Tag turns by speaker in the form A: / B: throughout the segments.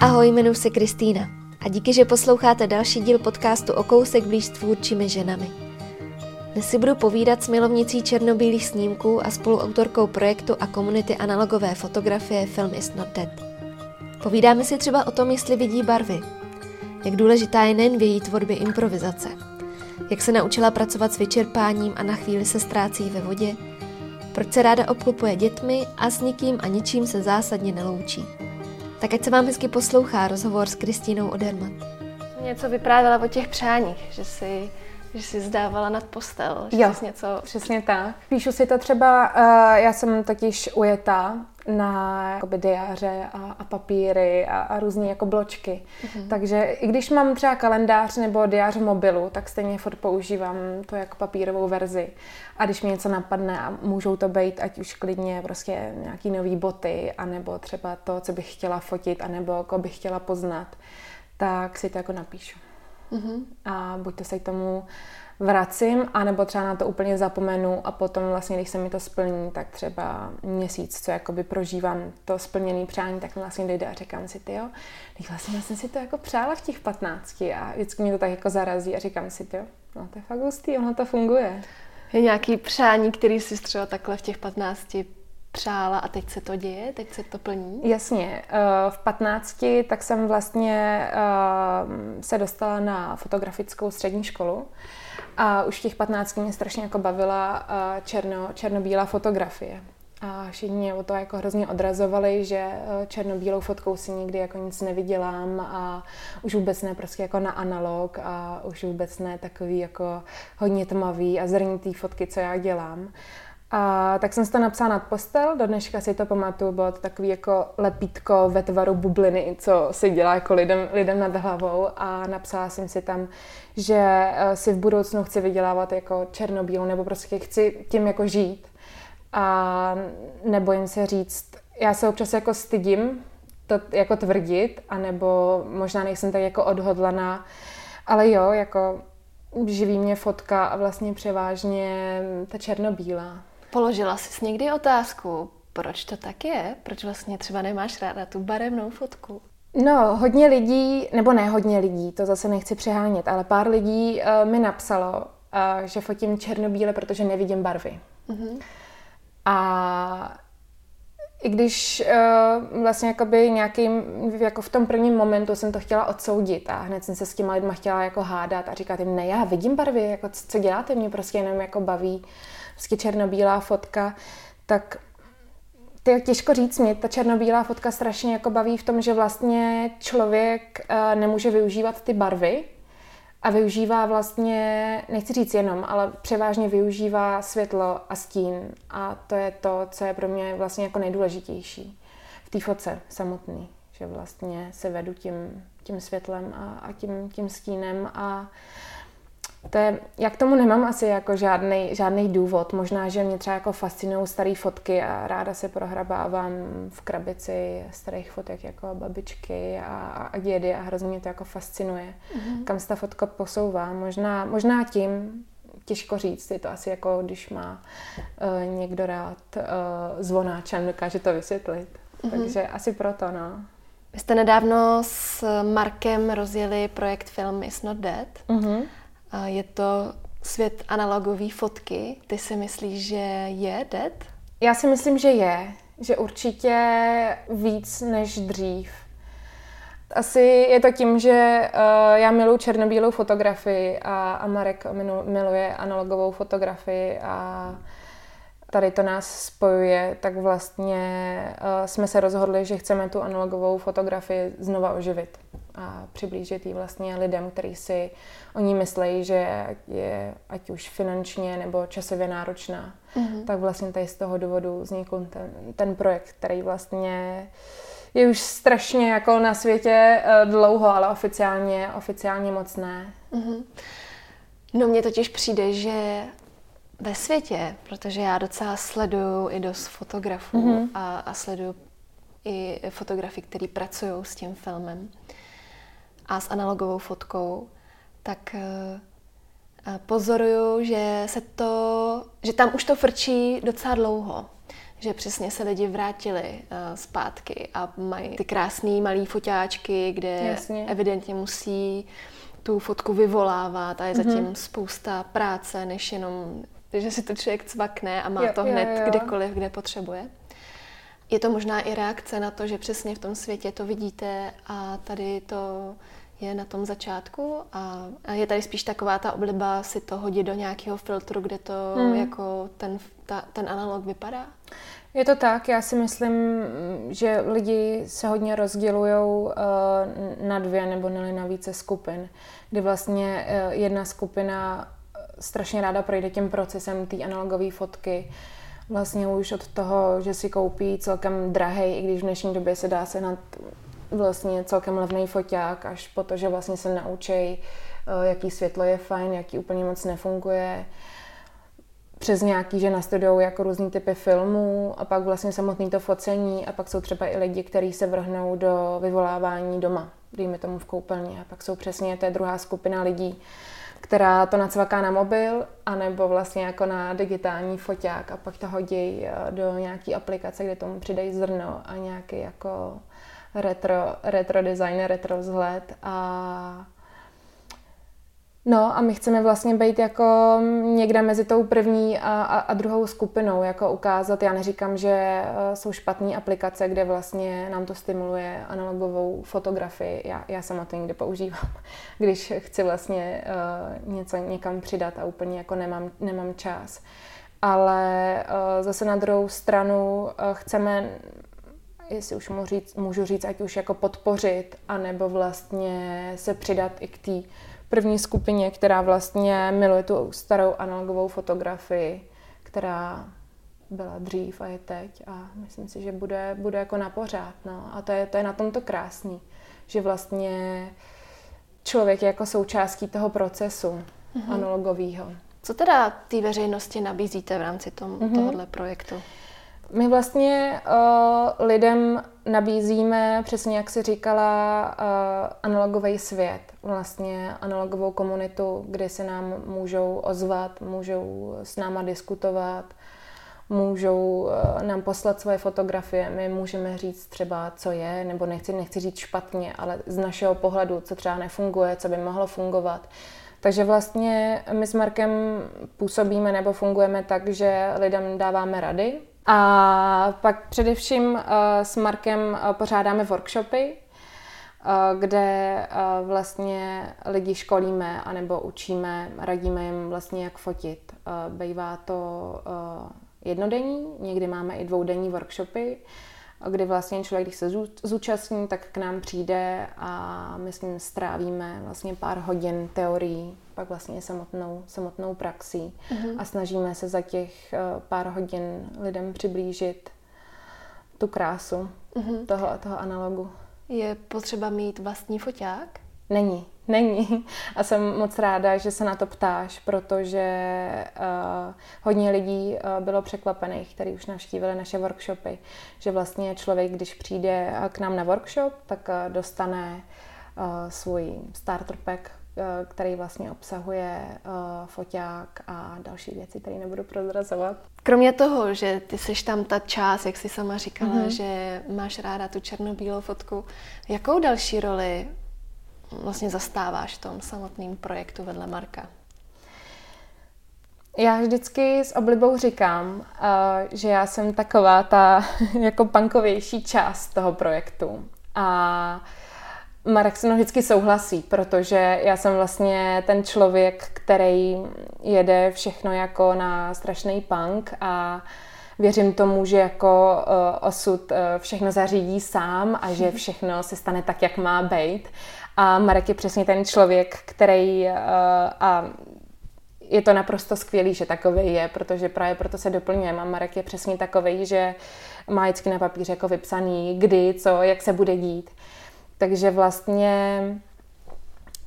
A: Ahoj, jmenuji se Kristýna a díky, že posloucháte další díl podcastu o kousek blíž s tvůrčími ženami. Dnes si budu povídat s milovnicí černobílých snímků a spoluautorkou projektu a komunity analogové fotografie Film is not dead. Povídáme si třeba o tom, jestli vidí barvy, jak důležitá je nejen v její tvorbě improvizace, jak se naučila pracovat s vyčerpáním a na chvíli se ztrácí ve vodě, proč se ráda obklopuje dětmi a s nikým a ničím se zásadně neloučí. Tak ať se vám hezky poslouchá rozhovor s Kristínou Odermat.
B: Něco vyprávěla o těch přáních, že si že jsi zdávala nad postel. Že
C: jo,
B: jsi něco...
C: přesně tak. Píšu si to třeba, uh, já jsem totiž ujetá na jakoby, diáře a, a papíry a, a různé jako bločky. Mm-hmm. Takže i když mám třeba kalendář nebo diář v mobilu, tak stejně furt používám to jako papírovou verzi. A když mi něco napadne a můžou to být ať už klidně prostě nějaký nový boty, anebo třeba to, co bych chtěla fotit, anebo jako bych chtěla poznat, tak si to jako napíšu. Mm-hmm. A buď to se k tomu vracím, anebo třeba na to úplně zapomenu a potom vlastně, když se mi to splní, tak třeba měsíc, co jakoby prožívám to splněné přání, tak mi vlastně dojde a říkám si, ty jo, teď vlastně já jsem si to jako přála v těch 15 a vždycky mě to tak jako zarazí a říkám si, jo, no to je fakt hustý, ono to funguje.
B: Je nějaký přání, který si třeba takhle v těch 15 přála a teď se to děje, teď se to plní?
C: Jasně. Eh, v 15 tak jsem vlastně eh, se dostala na fotografickou střední školu a už těch 15 mě strašně jako bavila eh, černo, černobílá fotografie. A všichni mě o to jako hrozně odrazovali, že černobílou fotkou si nikdy jako nic nevydělám a už vůbec ne prostě jako na analog a už vůbec ne takový jako hodně tmavý a zrnitý fotky, co já dělám. A tak jsem si to napsala nad postel, do dneška si to pamatuju, bylo to takový jako lepítko ve tvaru bubliny, co si dělá jako lidem, lidem nad hlavou. A napsala jsem si tam, že eh, si v budoucnu chci vydělávat jako černobílou nebo prostě chci tím jako žít. A nebojím se říct, já se občas jako stydím to jako tvrdit, anebo možná nejsem tak jako odhodlaná, ale jo, jako živí mě fotka a vlastně převážně ta černobílá.
B: Položila jsi někdy otázku, proč to tak je? Proč vlastně třeba nemáš ráda tu barevnou fotku?
C: No, hodně lidí, nebo ne hodně lidí, to zase nechci přehánět, ale pár lidí uh, mi napsalo, uh, že fotím černobíle, protože nevidím barvy. Mm-hmm. A i když uh, vlastně jakoby nějakým, jako v tom prvním momentu jsem to chtěla odsoudit a hned jsem se s těma lidma chtěla jako hádat a říkat jim, ne, já vidím barvy, jako co děláte, mě prostě jenom jako baví prostě černobílá fotka, tak to je těžko říct mě, ta černobílá fotka strašně jako baví v tom, že vlastně člověk uh, nemůže využívat ty barvy a využívá vlastně, nechci říct jenom, ale převážně využívá světlo a stín. A to je to, co je pro mě vlastně jako nejdůležitější v té fotce samotný, že vlastně se vedu tím, tím světlem a, a tím, tím stínem a to je, jak tomu nemám asi jako žádný, žádný důvod. Možná, že mě třeba jako fascinují staré fotky a ráda se prohrabávám v krabici starých fotek jako babičky a, a dědy a hrozně mě to jako fascinuje, mm-hmm. kam se ta fotka posouvá. Možná, možná tím, těžko říct, je to asi jako když má uh, někdo rád uh, zvonáčem, dokáže to vysvětlit. Mm-hmm. Takže asi proto, no.
B: Vy jste nedávno s Markem rozjeli projekt Film is not dead. Mm-hmm. Je to svět analogové fotky. Ty si myslíš, že je dead?
C: Já si myslím, že je. Že určitě víc než dřív. Asi je to tím, že uh, já miluji černobílou fotografii a, a Marek miluje analogovou fotografii a tady to nás spojuje, tak vlastně uh, jsme se rozhodli, že chceme tu analogovou fotografii znova oživit a přiblížit ji vlastně lidem, kteří si o ní myslejí, že je ať už finančně nebo časově náročná. Mm-hmm. Tak vlastně tady z toho důvodu vznikl ten, ten projekt, který vlastně je už strašně jako na světě eh, dlouho, ale oficiálně, oficiálně moc ne. Mm-hmm.
B: No mně totiž přijde, že ve světě, protože já docela sleduju i dost fotografů mm-hmm. a, a sleduju i fotografy, který pracují s tím filmem a s analogovou fotkou, tak eh, pozoruju, že se to, že tam už to frčí docela dlouho. že přesně se lidi vrátili uh, zpátky a mají ty krásné malé foťáčky, kde Jasně. evidentně musí tu fotku vyvolávat a je zatím mm-hmm. spousta práce, než jenom, že si to člověk cvakne a má jo, to hned jo, jo. kdekoliv, kde potřebuje. Je to možná i reakce na to, že přesně v tom světě to vidíte a tady to je na tom začátku a, a je tady spíš taková ta obliba si to hodit do nějakého filtru, kde to hmm. jako ten, ta, ten analog vypadá?
C: Je to tak, já si myslím, že lidi se hodně rozdělují uh, na dvě nebo na více skupin, kdy vlastně uh, jedna skupina strašně ráda projde tím procesem té analogové fotky, vlastně už od toho, že si koupí celkem drahý, i když v dnešní době se dá se nad vlastně celkem levný foťák, až po to, že vlastně se naučí, eh, jaký světlo je fajn, jaký úplně moc nefunguje, přes nějaký, že nastudují jako různý typy filmů a pak vlastně samotný to focení a pak jsou třeba i lidi, kteří se vrhnou do vyvolávání doma, dejme tomu v koupelně. A pak jsou přesně, to je druhá skupina lidí, která to nacvaká na mobil, anebo vlastně jako na digitální foťák a pak to hodí eh, do nějaký aplikace, kde tomu přidají zrno a nějaký jako retro, retro design, retro vzhled a No a my chceme vlastně být jako někde mezi tou první a, a, a druhou skupinou, jako ukázat, já neříkám, že eh, jsou špatné aplikace, kde vlastně nám to stimuluje analogovou fotografii, já, já sama to někde používám, když chci vlastně uh, něco někam přidat a úplně jako nemám, nemám čas. Ale uh, zase na druhou stranu uh, chceme jestli už můžu říct, můžu říct, ať už jako podpořit, anebo vlastně se přidat i k té první skupině, která vlastně miluje tu starou analogovou fotografii, která byla dřív a je teď a myslím si, že bude, bude jako na pořád. No. A to je, to je na tomto krásný, že vlastně člověk je jako součástí toho procesu mm-hmm. analogového.
B: Co teda té veřejnosti nabízíte v rámci tom, mm-hmm. tohohle projektu?
C: My vlastně uh, lidem nabízíme, přesně jak si říkala, uh, analogový svět, vlastně analogovou komunitu, kde se nám můžou ozvat, můžou s náma diskutovat, můžou uh, nám poslat svoje fotografie, my můžeme říct třeba, co je, nebo nechci, nechci říct špatně, ale z našeho pohledu, co třeba nefunguje, co by mohlo fungovat. Takže vlastně my s Markem působíme nebo fungujeme tak, že lidem dáváme rady, a pak především uh, s Markem uh, pořádáme workshopy, uh, kde vlastně lidi školíme anebo učíme, radíme jim vlastně, jak fotit. Bývá to jednodenní, někdy máme i dvoudenní workshopy, kdy vlastně člověk, když se zúčastní, tak k nám přijde a my s ním strávíme vlastně pár hodin teorií, pak vlastně samotnou, samotnou praxí mm-hmm. a snažíme se za těch eh, pár hodin lidem přiblížit tu krásu mm-hmm. toho, toho analogu.
B: Je potřeba mít vlastní foťák?
C: Není, není. A jsem moc ráda, že se na to ptáš, protože uh, hodně lidí uh, bylo překvapených, kteří už navštívili naše workshopy, že vlastně člověk, když přijde k nám na workshop, tak uh, dostane uh, svůj starter pack, uh, který vlastně obsahuje uh, foťák a další věci, které nebudu prozrazovat.
B: Kromě toho, že ty seš tam ta část, jak jsi sama říkala, mm-hmm. že máš ráda tu černobílou fotku, jakou další roli vlastně zastáváš v tom samotném projektu vedle Marka?
C: Já vždycky s oblibou říkám, eh, že já jsem taková ta jako pankovější část toho projektu. A Marek se mnou vždycky souhlasí, protože já jsem vlastně ten člověk, který jede všechno jako na strašný punk a věřím tomu, že jako uh, osud uh, všechno zařídí sám a že všechno se stane tak, jak má být. A Marek je přesně ten člověk, který uh, a je to naprosto skvělý, že takový je, protože právě proto se doplňujeme a Marek je přesně takový, že má vždycky na papíře jako vypsaný, kdy, co, jak se bude dít. Takže vlastně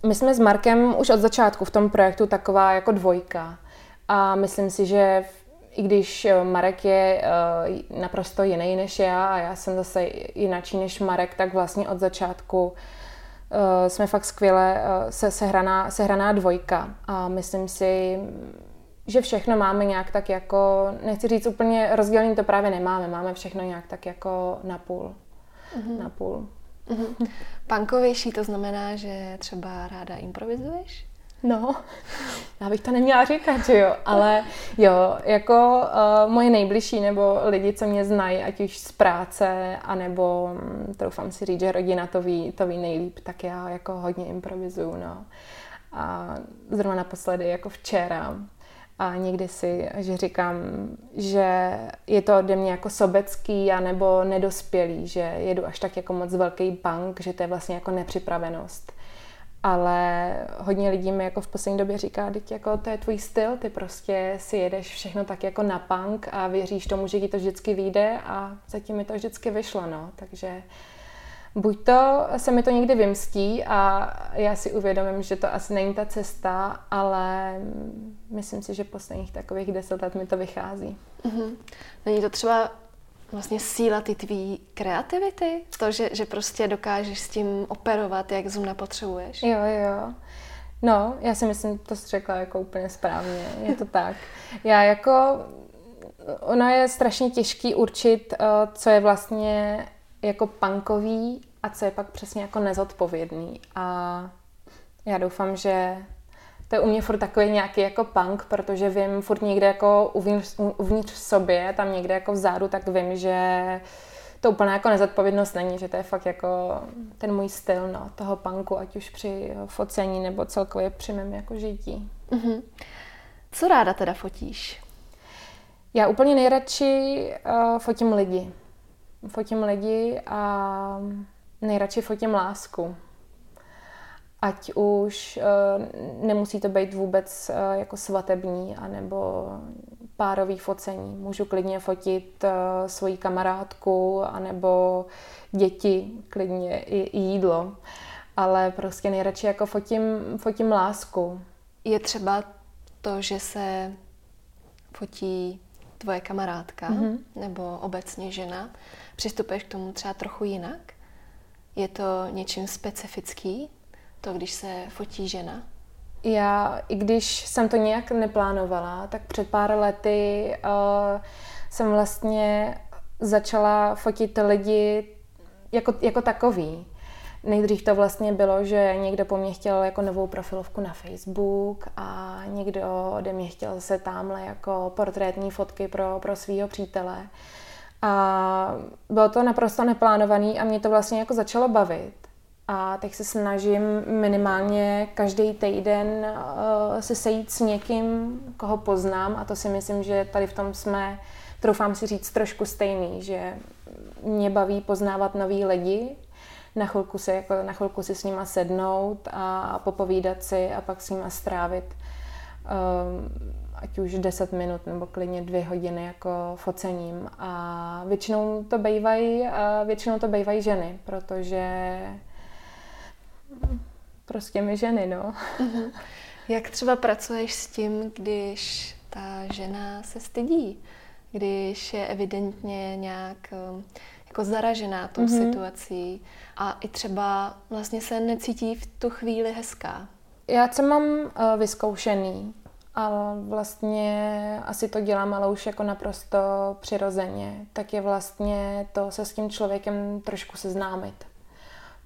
C: my jsme s Markem už od začátku v tom projektu taková jako dvojka. A myslím si, že i když Marek je uh, naprosto jiný než já a já jsem zase jinačí než Marek, tak vlastně od začátku uh, jsme fakt skvěle uh, se, sehraná, sehraná dvojka a myslím si, že všechno máme nějak tak jako, nechci říct úplně rozdělení, to právě nemáme, máme všechno nějak tak jako na půl. Mm-hmm. Na půl.
B: Mm-hmm. Pankovější to znamená, že třeba ráda improvizuješ?
C: No, já bych to neměla říkat, že jo, ale jo, jako uh, moje nejbližší nebo lidi, co mě znají, ať už z práce, anebo hm, troufám si říct, že rodina to ví, to ví nejlíp, tak já jako hodně improvizuju, no. A zrovna naposledy jako včera a někdy si, že říkám, že je to ode mě jako sobecký a nebo nedospělý, že jedu až tak jako moc velký bank, že to je vlastně jako nepřipravenost. Ale hodně lidí mi jako v poslední době říká, teď jako to je tvůj styl, ty prostě si jedeš všechno tak jako na punk a věříš tomu, že ti to vždycky vyjde a zatím mi to vždycky vyšlo, no. Takže buď to se mi to někdy vymstí a já si uvědomím, že to asi není ta cesta, ale myslím si, že posledních takových deset let mi to vychází.
B: Mm-hmm. Není to třeba vlastně síla ty tvý kreativity? To, že, že prostě dokážeš s tím operovat, jak zrovna potřebuješ?
C: Jo, jo. No, já si myslím, to jsi řekla jako úplně správně. Je to tak. Já jako, ono je strašně těžký určit, eh, co je vlastně jako punkový a co je pak přesně jako nezodpovědný. A já doufám, že to je u mě furt takový nějaký jako punk, protože vím furt někde jako uvnitř, uvnitř v sobě, tam někde jako vzadu, tak vím, že to úplně jako nezodpovědnost není, že to je fakt jako ten můj styl no, toho punku, ať už při focení nebo celkově při mém jako žití. Mm-hmm.
B: Co ráda teda fotíš?
C: Já úplně nejradši uh, fotím lidi. Fotím lidi a nejradši fotím lásku ať už uh, nemusí to být vůbec uh, jako svatební anebo párový focení. Můžu klidně fotit uh, svoji kamarádku anebo děti, klidně i, i jídlo. Ale prostě nejradši jako fotím, fotím lásku.
B: Je třeba to, že se fotí tvoje kamarádka mm-hmm. nebo obecně žena, přistupuješ k tomu třeba trochu jinak? Je to něčím specifický? To, když se fotí žena?
C: Já, i když jsem to nějak neplánovala, tak před pár lety uh, jsem vlastně začala fotit lidi jako, jako takový. Nejdřív to vlastně bylo, že někdo po mně chtěl jako novou profilovku na Facebook a někdo ode mě chtěl se tamhle jako portrétní fotky pro, pro svého přítele. A bylo to naprosto neplánovaný a mě to vlastně jako začalo bavit. A teď se snažím minimálně každý týden uh, se sejít s někým, koho poznám a to si myslím, že tady v tom jsme, troufám si říct, trošku stejný, že mě baví poznávat nový lidi, na chvilku si, jako, na chvilku si s nima sednout a popovídat si a pak s nima strávit um, ať už 10 minut nebo klidně dvě hodiny jako focením. A většinou to bývají, většinou to bývají ženy, protože prostě my ženy, no.
B: Mhm. Jak třeba pracuješ s tím, když ta žena se stydí, když je evidentně nějak um, jako zaražená tou mm-hmm. situací a i třeba vlastně se necítí v tu chvíli hezká?
C: Já co mám uh, vyzkoušený a vlastně asi to dělám, ale už jako naprosto přirozeně, tak je vlastně to se s tím člověkem trošku seznámit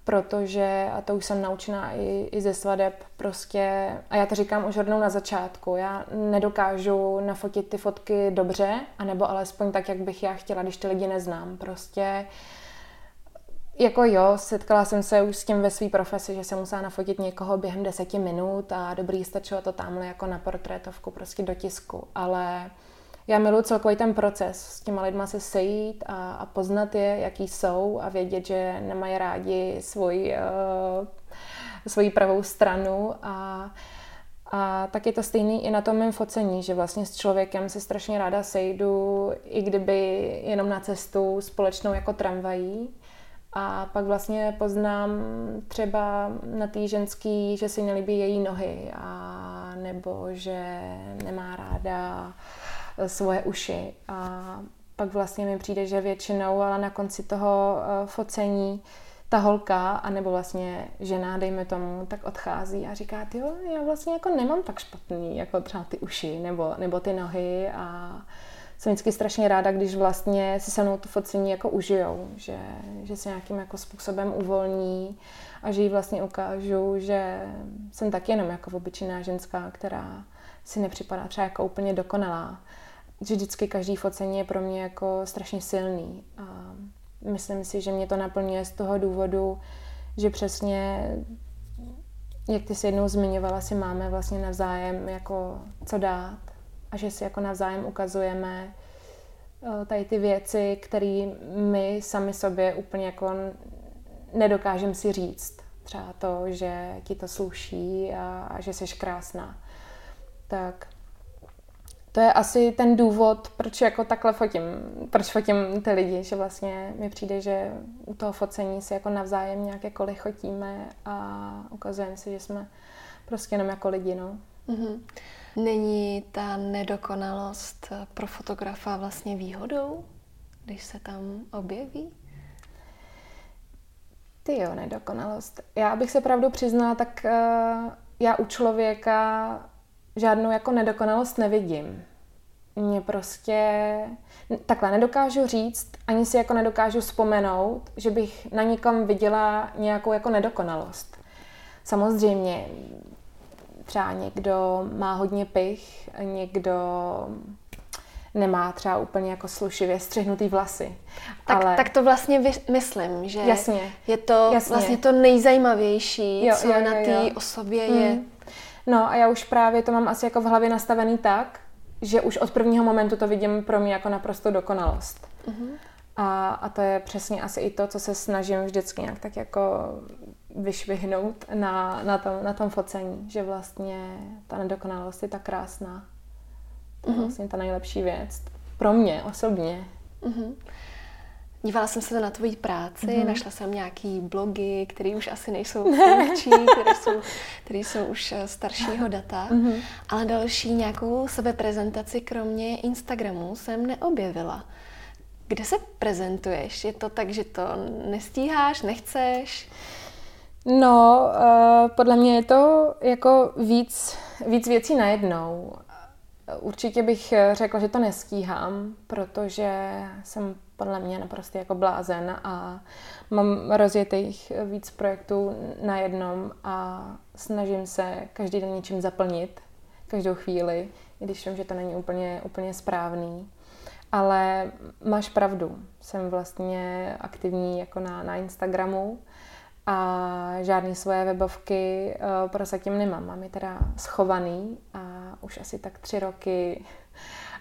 C: protože, a to už jsem naučená i, i ze svadeb, prostě, a já to říkám už rovnou na začátku, já nedokážu nafotit ty fotky dobře, anebo alespoň tak, jak bych já chtěla, když ty lidi neznám. Prostě jako jo, setkala jsem se už s tím ve své profesi, že jsem musela nafotit někoho během deseti minut a dobrý, stačilo to tamhle jako na portrétovku, prostě do tisku, ale já miluji celkový ten proces, s těma lidma se sejít a, a poznat je, jaký jsou a vědět, že nemají rádi svůj, uh, svoji pravou stranu a, a tak je to stejný i na tom mém focení, že vlastně s člověkem se strašně ráda sejdu, i kdyby jenom na cestu společnou jako tramvají. A pak vlastně poznám třeba na té ženský, že si nelíbí její nohy, a nebo že nemá ráda svoje uši. A pak vlastně mi přijde, že většinou, ale na konci toho eh, focení, ta holka, anebo vlastně žena, dejme tomu, tak odchází a říká, jo, já vlastně jako nemám tak špatný, jako třeba ty uši nebo, nebo ty nohy a jsem vždycky strašně ráda, když vlastně si se mnou to focení jako užijou, že, že se nějakým jako způsobem uvolní a že jí vlastně ukážu, že jsem taky jenom jako obyčejná ženská, která si nepřipadá třeba jako úplně dokonalá. Že vždycky každý focení je pro mě jako strašně silný. A myslím si, že mě to naplňuje z toho důvodu, že přesně, jak ty si jednou zmiňovala, si máme vlastně navzájem jako co dát a že si jako navzájem ukazujeme eh, tady ty věci, které my sami sobě úplně jako nedokážeme si říct. Třeba to, že ti to sluší a, a že jsi krásná. Tak to je asi ten důvod, proč jako takhle fotím, proč fotím ty lidi, že vlastně mi přijde, že u toho focení si jako navzájem nějak jako lichotíme a ukazujeme si, že jsme prostě jenom jako lidi, no. Mm-hmm.
B: Není ta nedokonalost pro fotografa vlastně výhodou, když se tam objeví?
C: Ty jo, nedokonalost. Já bych se pravdu přiznala, tak uh, já u člověka žádnou jako nedokonalost nevidím. Mě prostě takhle nedokážu říct, ani si jako nedokážu vzpomenout, že bych na někom viděla nějakou jako nedokonalost. Samozřejmě třeba někdo má hodně pich, někdo nemá třeba úplně jako slušivě střihnutý vlasy.
B: Tak, ale... tak to vlastně myslím, že
C: Jasně.
B: je to Jasně. vlastně to nejzajímavější, jo, co jo, jo, na té osobě hmm. je.
C: No a já už právě to mám asi jako v hlavě nastavený tak, že už od prvního momentu to vidím pro mě jako naprosto dokonalost. Uh-huh. A, a to je přesně asi i to, co se snažím vždycky nějak tak jako vyšvihnout na, na, tom, na tom focení, že vlastně ta nedokonalost je tak krásná. To je uh-huh. vlastně ta nejlepší věc. Pro mě osobně. Uh-huh.
B: Dívala jsem se na tvoji práci, mm-hmm. našla jsem nějaký blogy, které už asi nejsou funkční, které jsou, které jsou už eh, staršího data, mm-hmm. ale další nějakou sebeprezentaci kromě Instagramu jsem neobjevila. Kde se prezentuješ? Je to tak, že to nestíháš, nechceš?
C: No, uh, podle mě je to jako víc, víc věcí najednou. Určitě bych řekla, že to nestíhám, protože jsem podle mě naprosto jako blázen a mám rozjetých víc projektů na jednom a snažím se každý den něčím zaplnit, každou chvíli, i když vím, že to není úplně, úplně správný. Ale máš pravdu, jsem vlastně aktivní jako na, na Instagramu a žádné svoje webovky uh, prozatím nemám. Mám je teda schovaný a už asi tak tři roky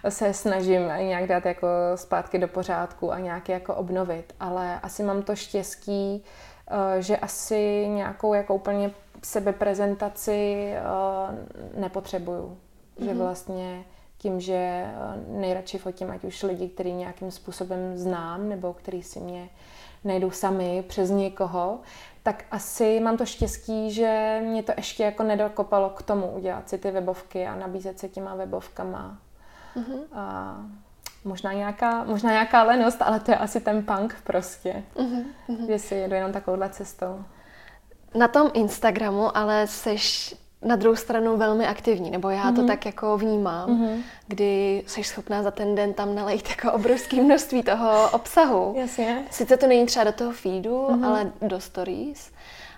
C: se snažím nějak dát jako zpátky do pořádku a nějak jako obnovit. Ale asi mám to štěstí, uh, že asi nějakou jako úplně sebeprezentaci uh, nepotřebuju. Mm-hmm. Že mhm. vlastně tím, že nejradši fotím ať už lidi, který nějakým způsobem znám, nebo který si mě najdou sami přes někoho, tak asi mám to štěstí, že mě to ještě jako nedokopalo k tomu udělat si ty webovky a nabízet se těma webovkama. Mm-hmm. A možná nějaká, možná nějaká lenost, ale to je asi ten punk prostě, mm-hmm. že si jedu jenom takovouhle cestou.
B: Na tom Instagramu ale seš na druhou stranu velmi aktivní, nebo já mm-hmm. to mhm. tak jako vnímám, mm-hmm. kdy jsi schopná za ten den tam nalejt jako obrovské množství toho obsahu.
C: Jasně.
B: Sice to není třeba do toho feedu, mm-hmm. ale do stories.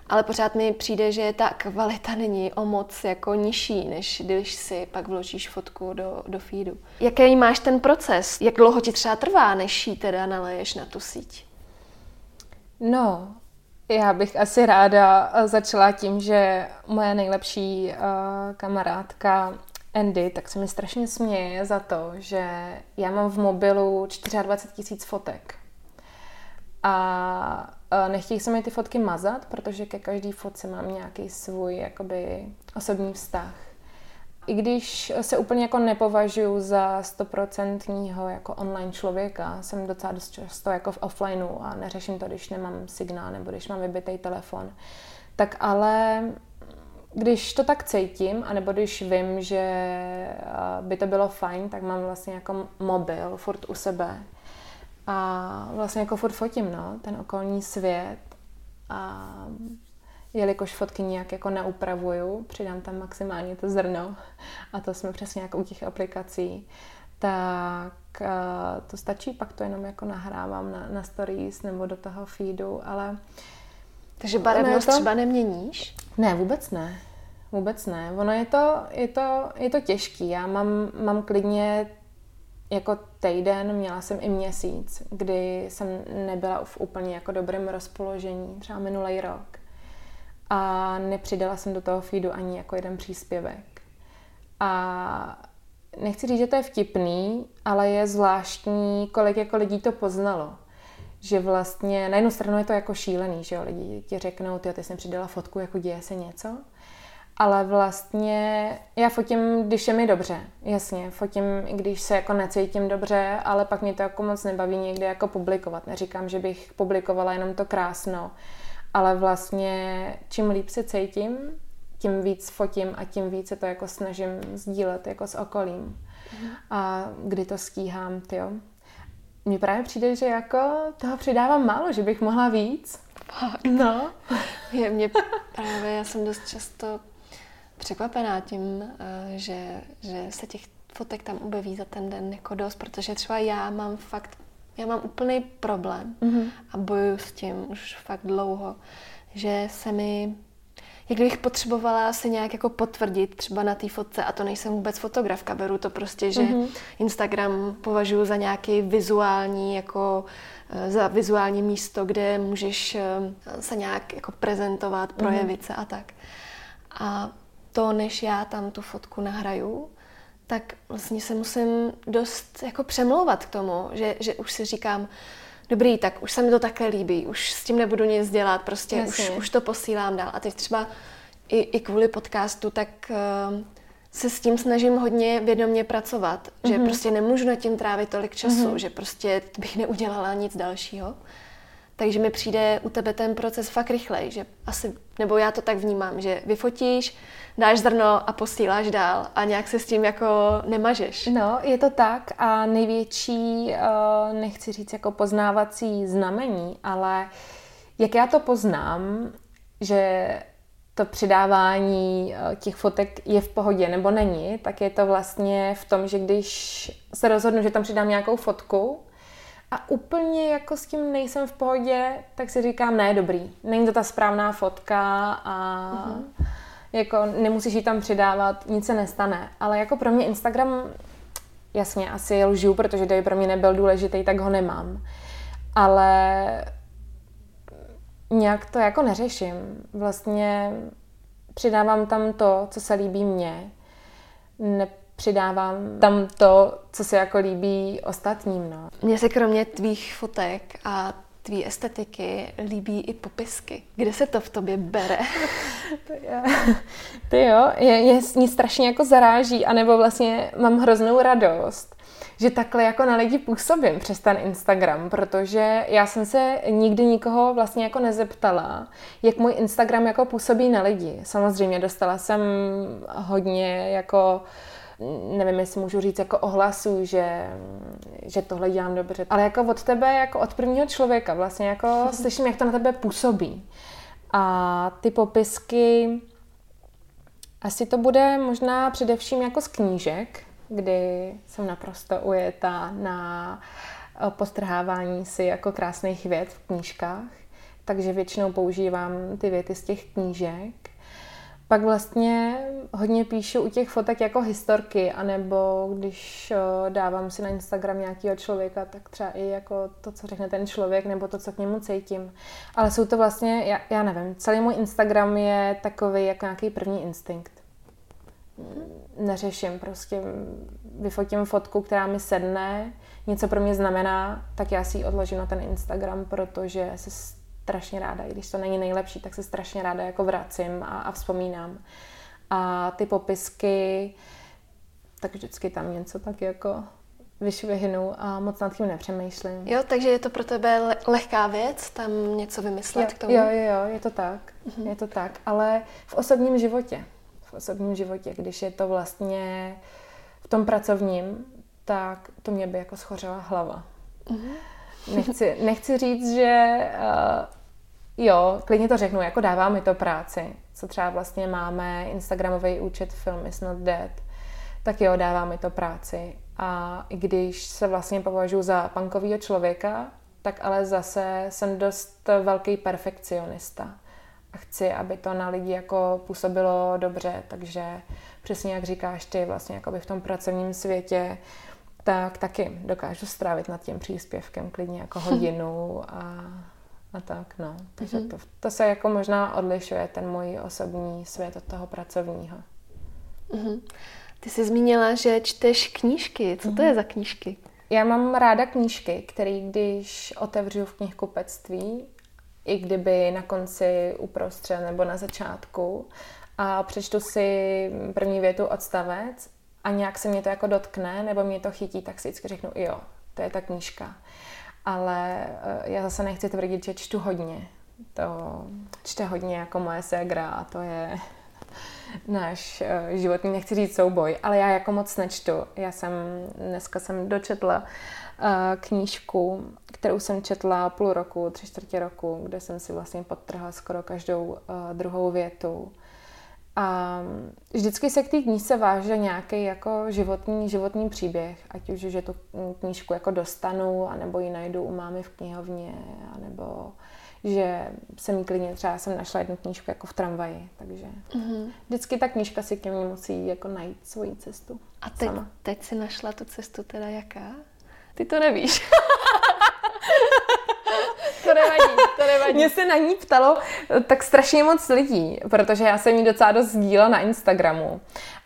B: Ale pořád mi přijde, že ta kvalita není o moc jako nižší, než když si pak vložíš fotku do, do feedu. Jaký máš ten proces? Jak dlouho ti třeba trvá, než ji teda naleješ na tu síť?
C: No, já bych asi ráda eh, začala tím, že moje nejlepší uh, kamarádka Andy, tak se mi strašně směje za to, že já mám v mobilu 24 tisíc fotek. A uh, nechtějí se mi ty fotky mazat, protože ke každé fotce mám nějaký svůj jakoby osobní vztah i když se úplně jako nepovažuji za stoprocentního jako online člověka, jsem docela dost často jako v offlineu a neřeším to, když nemám signál nebo když mám vybitý telefon. Tak ale když to tak cítím, anebo když vím, že by to bylo fajn, tak mám vlastně jako mobil furt u sebe. A vlastně jako furt fotím, no, ten okolní svět. a jelikož fotky nějak jako neupravuju, přidám tam maximálně to zrno a to jsme přesně jako u těch aplikací, tak uh, to stačí, pak to jenom jako nahrávám na, na stories nebo do toho feedu, ale...
B: Takže barevnost to... třeba neměníš?
C: Ne, vůbec ne. Vůbec ne. Ono je to, je to, je to těžký. Já mám, mám klidně jako týden, měla jsem i měsíc, kdy jsem nebyla v úplně jako dobrém rozpoložení, třeba minulý rok. A nepřidala jsem do toho feedu ani jako jeden příspěvek. A nechci říct, že to je vtipný, ale je zvláštní, kolik jako lidí to poznalo. Že vlastně, na jednu stranu je to jako šílený, že jo, lidi ti řeknou, ty, ty přidala fotku, jako děje se něco ale vlastně já fotím, když je mi dobře, jasně, fotím, když se jako necítím dobře, ale pak mě to jako moc nebaví někde jako publikovat. Neříkám, že bych publikovala jenom to krásno, ale vlastně čím líp se cítím, tím víc fotím a tím víc se to jako snažím sdílet jako s okolím. Mm. A kdy to stíhám, jo. Mně právě přijde, že jako toho přidávám málo, že bych mohla víc.
B: Fakt. No. Je mě právě, já jsem dost často překvapená tím, eh, že, že se těch fotek tam objeví za ten den jako dost, protože třeba já mám fakt, já mám úplný problém mm-hmm. a bojuju s tím už fakt dlouho, že se mi, jak kdybych potřebovala se nějak jako potvrdit třeba na té fotce a to nejsem vůbec fotografka, beru to prostě, že mm-hmm. Instagram považuji za nějaký vizuální jako eh, za vizuální místo, kde můžeš eh, se nějak jako prezentovat, mhm. projevit mm-hmm. se a tak. A to, než já tam tu fotku nahraju, tak vlastně se musím dost jako přemlouvat k tomu, že, že už si říkám, dobrý, tak už se mi to takhle líbí, už s tím nebudu nic dělat, prostě už, už to posílám dál. A teď třeba i, i kvůli podcastu, tak uh, se s tím snažím hodně vědomě pracovat, mm-hmm. že mhm. prostě nemůžu na tím trávit tolik času, mm-hmm. že prostě bych neudělala nic dalšího. Takže mi přijde u tebe ten proces fakt rychlej, že asi, nebo já to tak vnímám, že vyfotíš, dáš zrno a posíláš dál a nějak se s tím jako nemažeš.
C: No, je to tak a největší, eh, nechci říct jako poznávací znamení, ale jak já to poznám, že to přidávání eh, těch fotek je v pohodě nebo není, tak je to vlastně v tom, že když se rozhodnu, že tam přidám nějakou fotku, a úplně jako s tím nejsem v pohodě, tak si říkám, ne, dobrý, není to ta správná fotka a uh-huh. jako nemusíš ji tam přidávat, nic se nestane. Ale jako pro mě Instagram, jasně, asi lžu, protože kdyby pro mě nebyl důležitý, tak ho nemám. Ale nějak to jako neřeším. Vlastně přidávám tam to, co se líbí mně. Ne, přidávám tam to, co se jako líbí ostatním. No.
B: Mně se kromě tvých fotek a tvý estetiky líbí i popisky. Kde se to v tobě bere?
C: Ty jo, je, je, mě strašně jako zaráží, anebo vlastně mám hroznou radost, že takhle jako na lidi působím přes ten Instagram, protože já jsem se nikdy nikoho vlastně jako nezeptala, jak můj Instagram jako působí na lidi. Samozřejmě dostala jsem hodně jako uh, nevím, jestli můžu říct jako ohlasu, že, že tohle dělám dobře, ale jako od tebe, jako od prvního člověka vlastně jako slyším, jak to na tebe působí. A ty popisky, asi to bude možná především jako z knížek, kdy jsem naprosto ujetá na eh, postrhávání si jako krásných vět v knížkách, takže většinou používám ty věty z těch knížek. Pak vlastně hodně píšu u těch fotek jako historky, anebo když dávám si na Instagram nějakého člověka, tak třeba i jako to, co řekne ten člověk, nebo to, co k němu cítím. Ale jsou to vlastně, já, já nevím, celý můj Instagram je takový jako nějaký první instinkt. Neřeším, prostě vyfotím fotku, která mi sedne, něco pro mě znamená, tak já si ji odložím na ten Instagram, protože se strašně ráda, i když to není nejlepší, tak se strašně ráda jako vracím a, a vzpomínám. A ty popisky, tak vždycky tam něco tak jako vyšvihnu a moc nad tím nepřemýšlím.
B: Jo, takže je to pro tebe lehká věc tam něco vymyslet
C: jo,
B: k tomu?
C: Jo, jo, jo, je to tak, mm-hmm. je to tak, ale v osobním životě, v osobním životě, když je to vlastně v tom pracovním, tak to mě by jako schořela hlava. Mm-hmm. Nechci, nechci říct, že uh, Jo, klidně to řeknu, jako dává mi to práci. Co třeba vlastně máme Instagramový účet Film is not dead, tak jo, dává mi to práci. A i když se vlastně považuji za punkového člověka, tak ale zase jsem dost velký perfekcionista. A chci, aby to na lidi jako působilo dobře, takže přesně jak říkáš ty, vlastně jako by v tom pracovním světě, tak taky dokážu strávit nad tím příspěvkem klidně jako hodinu a, a tak, no. Takže mm-hmm. to, to se jako možná odlišuje, ten můj osobní svět od toho pracovního.
B: Mm-hmm. Ty jsi zmínila, že čteš knížky. Co to mm-hmm. je za knížky?
C: Já mám ráda knížky, které když otevřu v knihkupectví, i kdyby na konci, uprostřed nebo na začátku, a přečtu si první větu odstavec a nějak se mě to jako dotkne nebo mě to chytí, tak si vždycky řeknu, jo, to je ta knížka. Ale eh, já zase nechci tvrdit, že čtu hodně. To čte hodně jako moje ségra a to je náš uh, životní, nechci říct souboj, ale já jako moc nečtu. Já jsem, dneska jsem dočetla uh, knížku, kterou jsem četla půl roku, tři čtvrtě roku, kde jsem si vlastně podtrhla skoro každou uh, druhou větu. A vždycky se k té knížce váže nějaký jako životní, životní příběh, ať už, že tu knížku jako dostanu, anebo ji najdu u mámy v knihovně, anebo že jsem jí klidně třeba jsem našla jednu knížku jako v tramvaji, takže mm-hmm. vždycky ta knížka si ke mně musí jako najít svoji cestu.
B: A teď, sama. teď si našla tu cestu teda jaká? Ty to nevíš.
C: to nevadí, to nevadí. Mě se na ní ptalo tak strašně moc lidí, protože já jsem ji docela dost sdílela na Instagramu.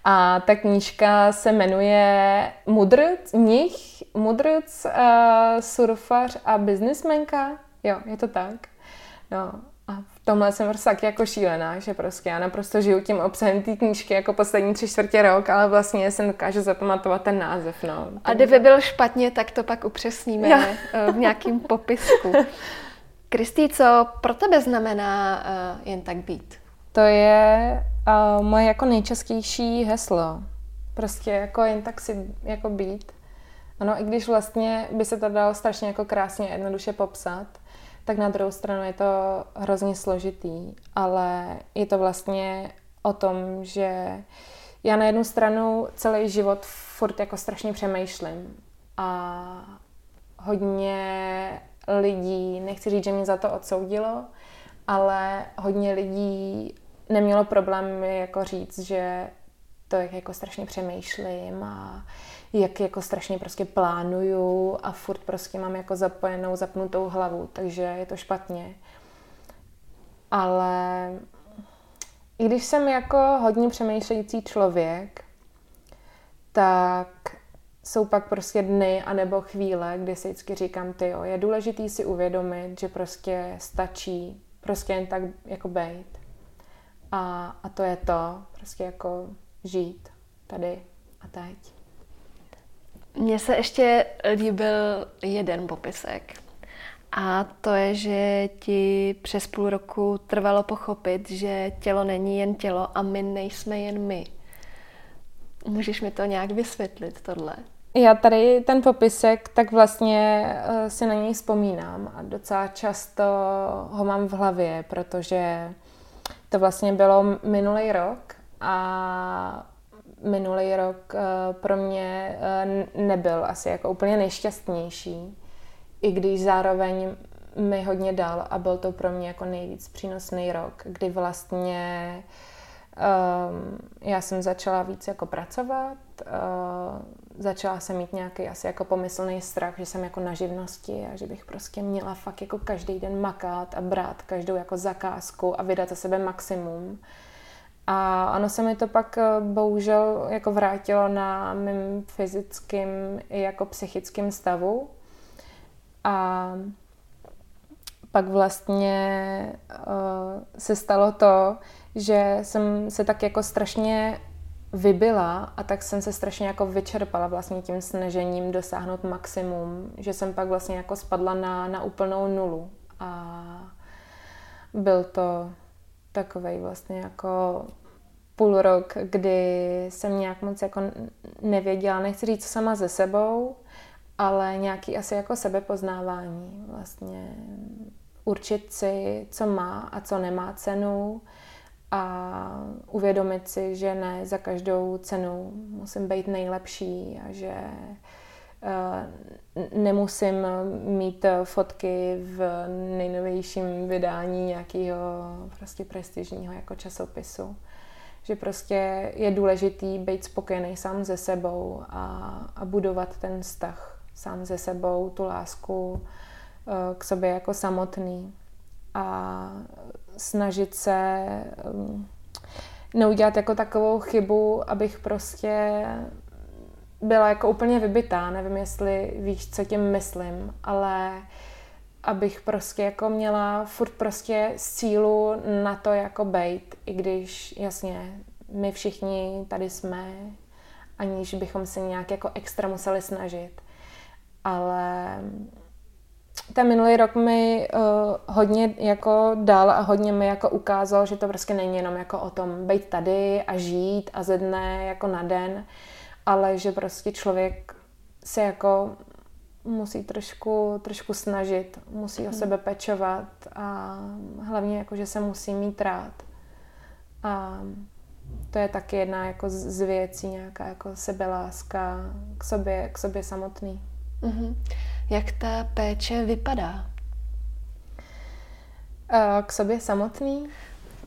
C: A ta knížka se jmenuje Mudrc, mnich, Mudrc, uh, surfař a biznismenka. Jo, je to tak. No, a v tomhle jsem prostě taky jako šílená, že prostě já naprosto žiju tím obsahem té knížky jako poslední tři čtvrtě rok, ale vlastně jsem dokážu zapamatovat ten název. No.
B: A kdyby byl špatně, tak to pak upřesníme ja. Eh, v nějakým popisku. Kristý, co pro tebe znamená uh, jen tak být?
C: To je uh, moje jako nejčastější heslo. Prostě jako jen tak si jako být. Ano, i když vlastně by se to dalo strašně jako krásně jednoduše popsat, tak na druhou stranu je to hrozně složitý, ale je to vlastně o tom, že já na jednu stranu celý život furt jako strašně přemýšlím a hodně lidí, nechci říct, že mě za to odsoudilo, ale hodně lidí nemělo problém jako říct, že to jako strašně přemýšlím a jak jako strašně prostě plánuju a furt prostě mám jako zapojenou, zapnutou hlavu, takže je to špatně. Ale i když jsem jako hodně přemýšlející člověk, tak jsou pak prostě dny anebo chvíle, kdy si vždycky říkám, ty jo, je důležitý si uvědomit, že prostě stačí prostě jen tak jako bejt. A, a to je to, prostě jako žít tady a teď.
B: Mně se ještě líbil jeden popisek. A to je, že ti přes půl roku trvalo pochopit, že tělo není jen tělo a my nejsme jen my. Můžeš mi to nějak vysvětlit, tohle?
C: Já tady ten popisek, tak vlastně uh, si na něj vzpomínám a docela často ho mám v hlavě, protože to vlastně bylo minulý rok a minulý rok uh, pro mě uh, nebyl asi jako úplně nejšťastnější, i když zároveň mi hodně dal a byl to pro mě jako nejvíc přínosný rok, kdy vlastně um, já jsem začala víc jako pracovat, začala jsem mít nějaký asi jako pomyslný strach, že jsem jako na živnosti a že bych prostě měla fakt jako každý den makat a brát každou jako zakázku a vydat za sebe maximum. A ono se mi to pak eh, bohužel jako vrátilo na mým fyzickým i jako psychickém stavu. A pak vlastně uh, se stalo to, že jsem se tak jako strašně vybila a tak jsem se strašně jako vyčerpala vlastně tím snažením dosáhnout maximum, že jsem pak vlastně jako spadla na, na úplnou nulu. A byl to takový vlastně jako půl rok, kdy jsem nějak moc jako nevěděla, nechci říct sama ze sebou, ale nějaký asi jako sebepoznávání. Vlastně určit si, co má a co nemá cenu a uvědomit si, že ne za každou cenu musím být nejlepší a že eh, nemusím mít fotky v nejnovějším vydání nějakého prostě prestižního jako časopisu. Že prostě je důležitý být spokojený sám ze sebou a, a budovat ten vztah sám ze sebou, tu lásku eh, k sobě jako samotný a snažit se um, neudělat jako takovou chybu, abych prostě byla jako úplně vybitá. Nevím, jestli víš, co tím myslím, ale abych prostě jako měla furt prostě sílu na to jako bejt, i když jasně my všichni tady jsme, aniž bychom se nějak jako extra museli snažit. Ale ten minulý rok mi uh, hodně jako dal a hodně mi jako ukázal, že to prostě není jenom jako o tom být tady a žít a ze dne jako na den, ale že prostě člověk se jako musí trošku, trošku snažit, musí o hmm. sebe pečovat a hlavně jako, že se musí mít rád. A to je taky jedna jako z věcí, nějaká jako sebeláska k sobě, k sobě samotný. Mm-hmm.
B: Jak ta péče vypadá?
C: K sobě samotný?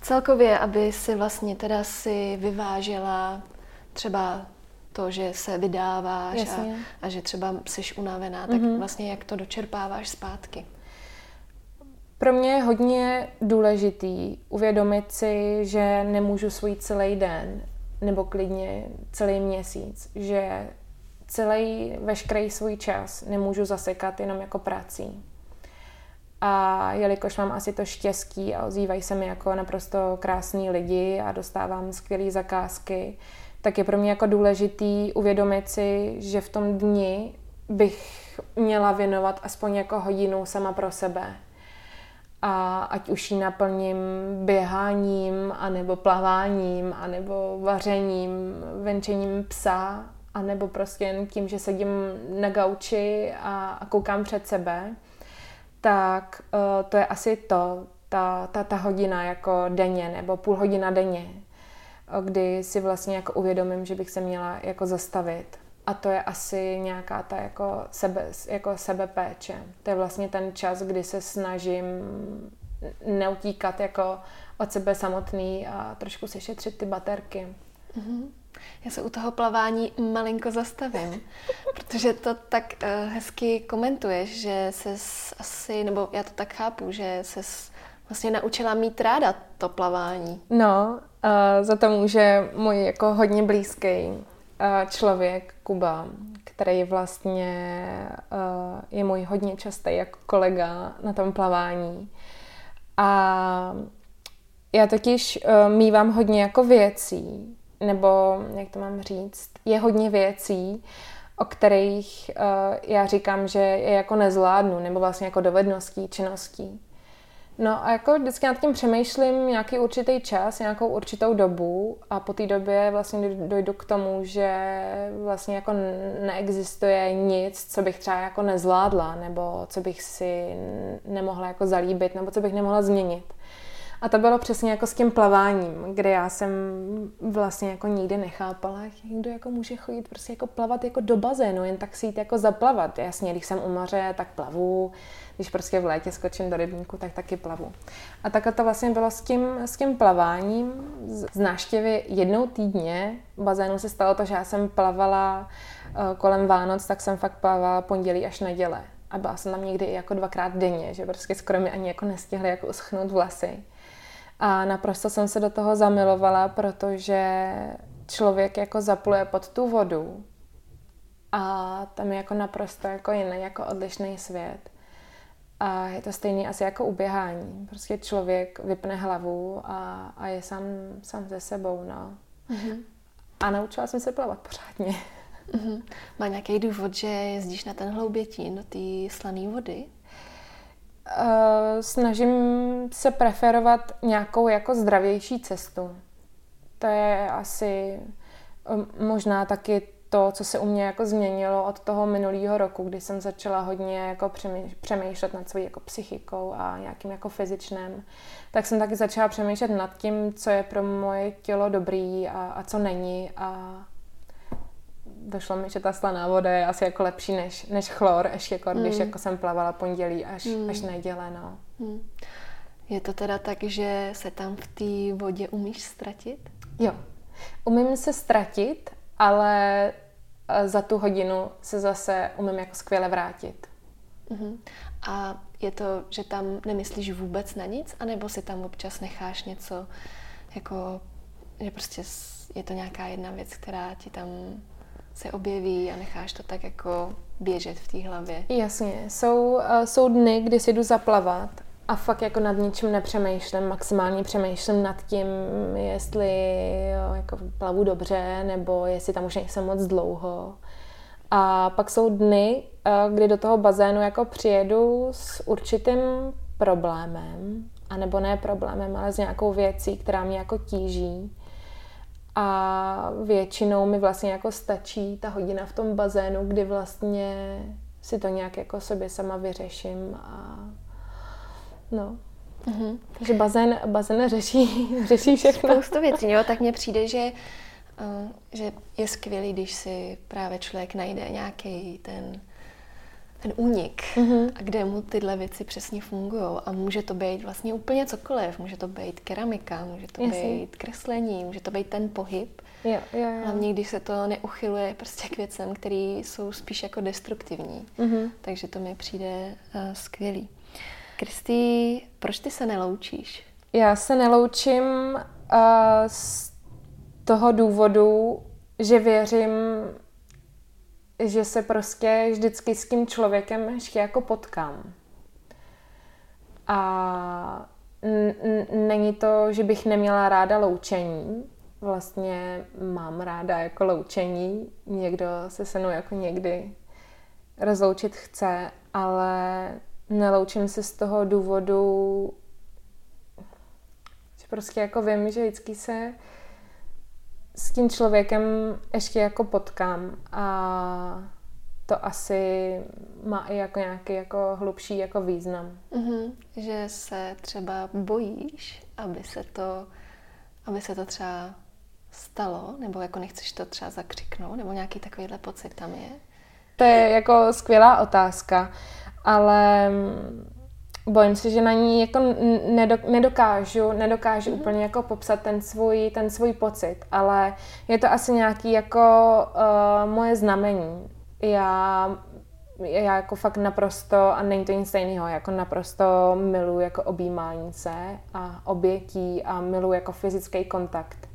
B: Celkově, aby si vlastně teda si vyvážela třeba to, že se vydáváš a, a že třeba jsi unavená, tak mm-hmm. vlastně jak to dočerpáváš zpátky?
C: Pro mě je hodně důležitý uvědomit si, že nemůžu svůj celý den nebo klidně celý měsíc, že celý veškerý svůj čas nemůžu zasekat jenom jako prací. A jelikož mám asi to štěstí a ozývají se mi jako naprosto krásní lidi a dostávám skvělé zakázky, tak je pro mě jako důležitý uvědomit si, že v tom dni bych měla věnovat aspoň jako hodinu sama pro sebe. A ať už ji naplním běháním, anebo plaváním, anebo vařením, venčením psa, a nebo prostě jen tím, že sedím na gauči a, a koukám před sebe, tak uh, to je asi to, ta, ta, ta hodina jako denně nebo půl hodina denně, kdy si vlastně jako uvědomím, že bych se měla jako zastavit. A to je asi nějaká ta jako, sebe, jako sebepéče. To je vlastně ten čas, kdy se snažím neutíkat jako od sebe samotný a trošku si šetřit ty baterky. Mm-hmm.
B: Já se u toho plavání malinko zastavím, protože to tak uh, hezky komentuješ, že se asi, nebo já to tak chápu, že se vlastně naučila mít ráda to plavání.
C: No, uh, za to může můj jako hodně blízký uh, člověk, Kuba, který vlastně uh, je můj hodně častý jako kolega na tom plavání. A já totiž uh, mývám hodně jako věcí, nebo jak to mám říct, je hodně věcí, o kterých uh, já říkám, že je jako nezvládnu, nebo vlastně jako dovedností, činností. No a jako vždycky nad tím přemýšlím nějaký určitý čas, nějakou určitou dobu a po té době vlastně dojdu k tomu, že vlastně jako neexistuje nic, co bych třeba jako nezvládla, nebo co bych si nemohla jako zalíbit, nebo co bych nemohla změnit. A to bylo přesně jako s tím plaváním, kde já jsem vlastně jako nikdy nechápala, jak někdo jako může chodit prostě jako plavat jako do bazénu, jen tak si jít jako zaplavat. Jasně, když jsem u moře, tak plavu, když prostě v létě skočím do rybníku, tak taky plavu. A takhle to vlastně bylo s tím, s tím plaváním. Z náštěvy jednou týdně bazénu se stalo to, že já jsem plavala eh, kolem Vánoc, tak jsem fakt plavala pondělí až neděle. A byla jsem tam někdy i jako dvakrát denně, že prostě skoro mi ani jako nestihly jako uschnout vlasy. A naprosto jsem se do toho zamilovala, protože člověk jako zapluje pod tu vodu a tam je jako naprosto jako jiný, jako odlišný svět. A je to stejný asi jako uběhání. Prostě člověk vypne hlavu a, a je sám, sám ze sebou, no. Mm-hmm. A naučila jsem se plavat pořádně.
B: Mm-hmm. Má nějaký důvod, že jezdíš na ten hloubětín do té slané vody?
C: Uh, snažím se preferovat nějakou jako zdravější cestu. To je asi um, možná taky to, co se u mě jako změnilo od toho minulého roku, kdy jsem začala hodně jako přemýšlet nad svou jako psychikou a nějakým jako fyzičném, tak jsem taky začala přemýšlet nad tím, co je pro moje tělo dobrý a, a co není a došlo mi, že ta slaná voda je asi jako lepší než, než chlor, ještě jako, mm. když jako jsem plavala pondělí až, mm. až neděle, no. Mm.
B: Je to teda tak, že se tam v té vodě umíš ztratit?
C: Jo. Umím se ztratit, ale eh, za tu hodinu se zase umím jako skvěle vrátit.
B: Uh-huh. A je to, že tam nemyslíš vůbec na nic, anebo si tam občas necháš něco, jako, že prostě je to nějaká jedna věc, která ti tam se objeví a necháš to tak jako běžet v té hlavě.
C: Jasně. Jsou, uh, jsou dny, kdy si jdu zaplavat a fakt jako nad ničím nepřemýšlím, maximálně přemýšlím nad tím, jestli jo, jako plavu dobře, nebo jestli tam už nejsem moc dlouho. A pak jsou dny, eh, kdy do toho bazénu jako přijedu s určitým problémem, anebo ne problémem, ale s nějakou věcí, která mě jako tíží. A většinou mi vlastně jako stačí ta hodina v tom bazénu, kdy vlastně si to nějak jako sobě sama vyřeším a no. Mm-hmm. Takže bazén, bazén řeší, řeší všechno.
B: Spoustu věcí, jo, tak mně přijde, že, uh, že je skvělý, když si právě člověk najde nějaký ten ten únik mm-hmm. a kde mu tyhle věci přesně fungují. A může to být vlastně úplně cokoliv. Může to být keramika, může to Jasně. být kreslení, může to být ten pohyb.
C: Jo, jo, jo.
B: Hlavně, když se to neuchyluje prostě k věcem, které jsou spíš jako destruktivní. Mm-hmm. Takže to mi přijde uh, skvělý. Kristý, proč ty se neloučíš?
C: Já se neloučím uh, z toho důvodu, že věřím že se prostě vždycky s tím člověkem ještě jako potkám. A není to, že bych neměla ráda loučení. Vlastně mám ráda jako loučení. Někdo se se mnou jako někdy rozloučit chce, ale neloučím se z toho důvodu, že prostě jako vím, že vždycky se s tím člověkem ještě jako potkám a to asi má i jako nějaký jako hlubší jako význam.
B: Mm-hmm. Že se třeba bojíš, aby se to, aby se to třeba stalo, nebo jako nechceš to třeba zakřiknout, nebo nějaký takovýhle pocit tam je?
C: To je jako skvělá otázka, ale bojím se, že na ní jako nedokážu, nedokážu mm-hmm. úplně jako popsat ten svůj, ten svůj pocit, ale je to asi nějaký jako uh, moje znamení. Já já jako fakt naprosto, a není to nic stejného, jako naprosto miluji jako objímání se a obětí a miluji jako fyzický kontakt.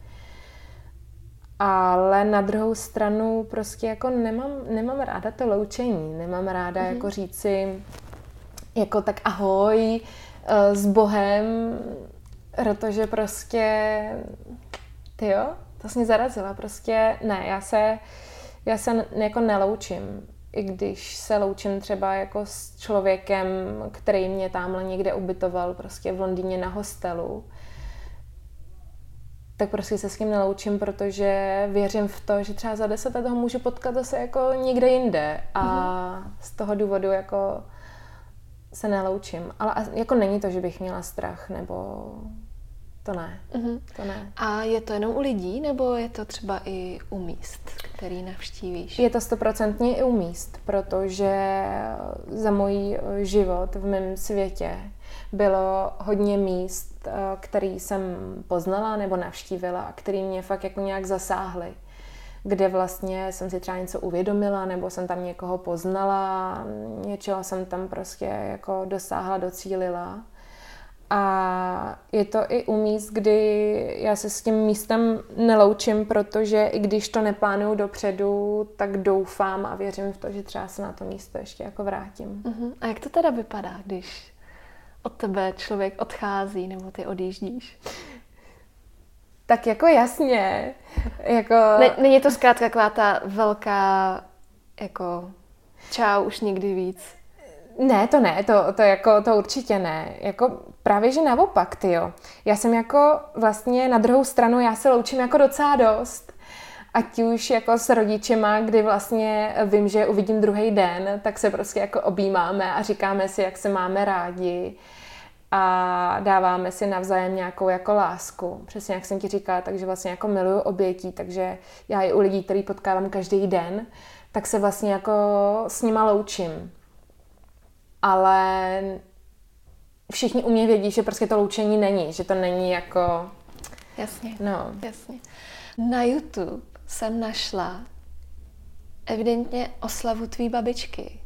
C: Ale na druhou stranu prostě jako nemám, nemám ráda to loučení, nemám ráda mm-hmm. jako říci, jako tak ahoj uh, s Bohem, protože prostě, ty jo, to jsi mě zarazila, prostě ne, já se, já se jako neloučím, i když se loučím třeba jako s člověkem, který mě tamhle někde ubytoval prostě v Londýně na hostelu, tak prostě se s ním neloučím, protože věřím v to, že třeba za deset let ho můžu potkat zase jako někde jinde a mm-hmm. z toho důvodu jako se neloučím. Ale jako není to, že bych měla strach, nebo to ne. Mm-hmm. To ne.
B: A je to jenom u lidí, nebo je to třeba i u míst, který navštívíš?
C: Je to stoprocentně i u míst, protože za můj život v mém světě bylo hodně míst, eh, který jsem poznala nebo navštívila a který mě fakt jako nějak zasáhly kde vlastně jsem si třeba něco uvědomila, nebo jsem tam někoho poznala, něčeho jsem tam prostě jako dosáhla, docílila. A je to i u míst, kdy já se s tím místem neloučím, protože i když to neplánuju dopředu, tak doufám a věřím v to, že třeba se na to místo ještě jako vrátím.
B: Uh-huh. A jak to teda vypadá, když od tebe člověk odchází nebo ty odjíždíš?
C: Tak jako jasně. Jako...
B: Ne, není to zkrátka taková ta velká jako čau, už nikdy víc.
C: Ne, to ne, to, to, jako, to určitě ne. Jako právě, že naopak, ty jo. Já jsem jako vlastně na druhou stranu, já se loučím jako docela dost. ať už jako s rodičema, kdy vlastně vím, že uvidím druhý den, tak se prostě jako objímáme a říkáme si, jak se máme rádi a dáváme si navzájem nějakou jako lásku. Přesně jak jsem ti říkala, takže vlastně jako miluju obětí, takže já i u lidí, který potkávám každý den, tak se vlastně jako s nima loučím. Ale všichni u mě vědí, že prostě to loučení není, že to není jako...
B: Jasně,
C: no.
B: jasně. Na YouTube jsem našla evidentně oslavu tvý babičky,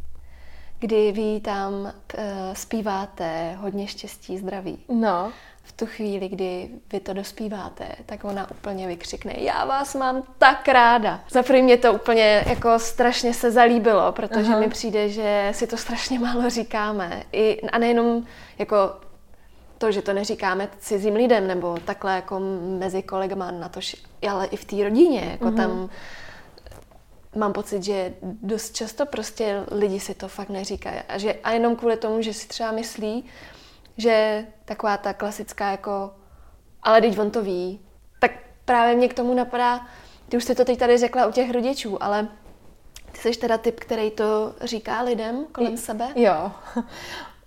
B: kdy vy tam uh, zpíváte hodně štěstí, zdraví.
C: No.
B: V tu chvíli, kdy vy to dospíváte, tak ona úplně vykřikne, já vás mám tak ráda. Za první mě to úplně jako strašně se zalíbilo, protože Aha. mi přijde, že si to strašně málo říkáme. I, a nejenom jako to, že to neříkáme cizím lidem nebo takhle jako mezi kolegama na to, ale i v té rodině, jako mm-hmm. tam mám pocit, že dost často prostě lidi si to fakt neříkají. A, že, a jenom kvůli tomu, že si třeba myslí, že taková ta klasická jako ale teď on to ví, tak právě mě k tomu napadá, ty už jsi to teď tady řekla u těch rodičů, ale ty jsi teda typ, který to říká lidem kolem sebe?
C: Jo.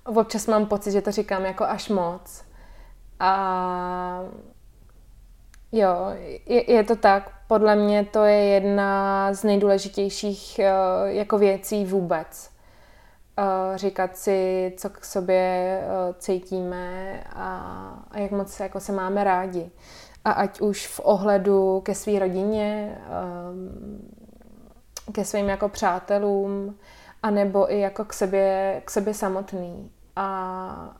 C: Občas mám pocit, že to říkám jako až moc. A jo, je, je to tak. Podle mě to je jedna z nejdůležitějších eh, jako věcí vůbec. Eh, říkat si, co k sobě eh, cítíme a, a jak moc jako se máme rádi. A ať už v ohledu ke své rodině, ke svým jako přátelům, anebo i jako k sobě, k sobě samotný. A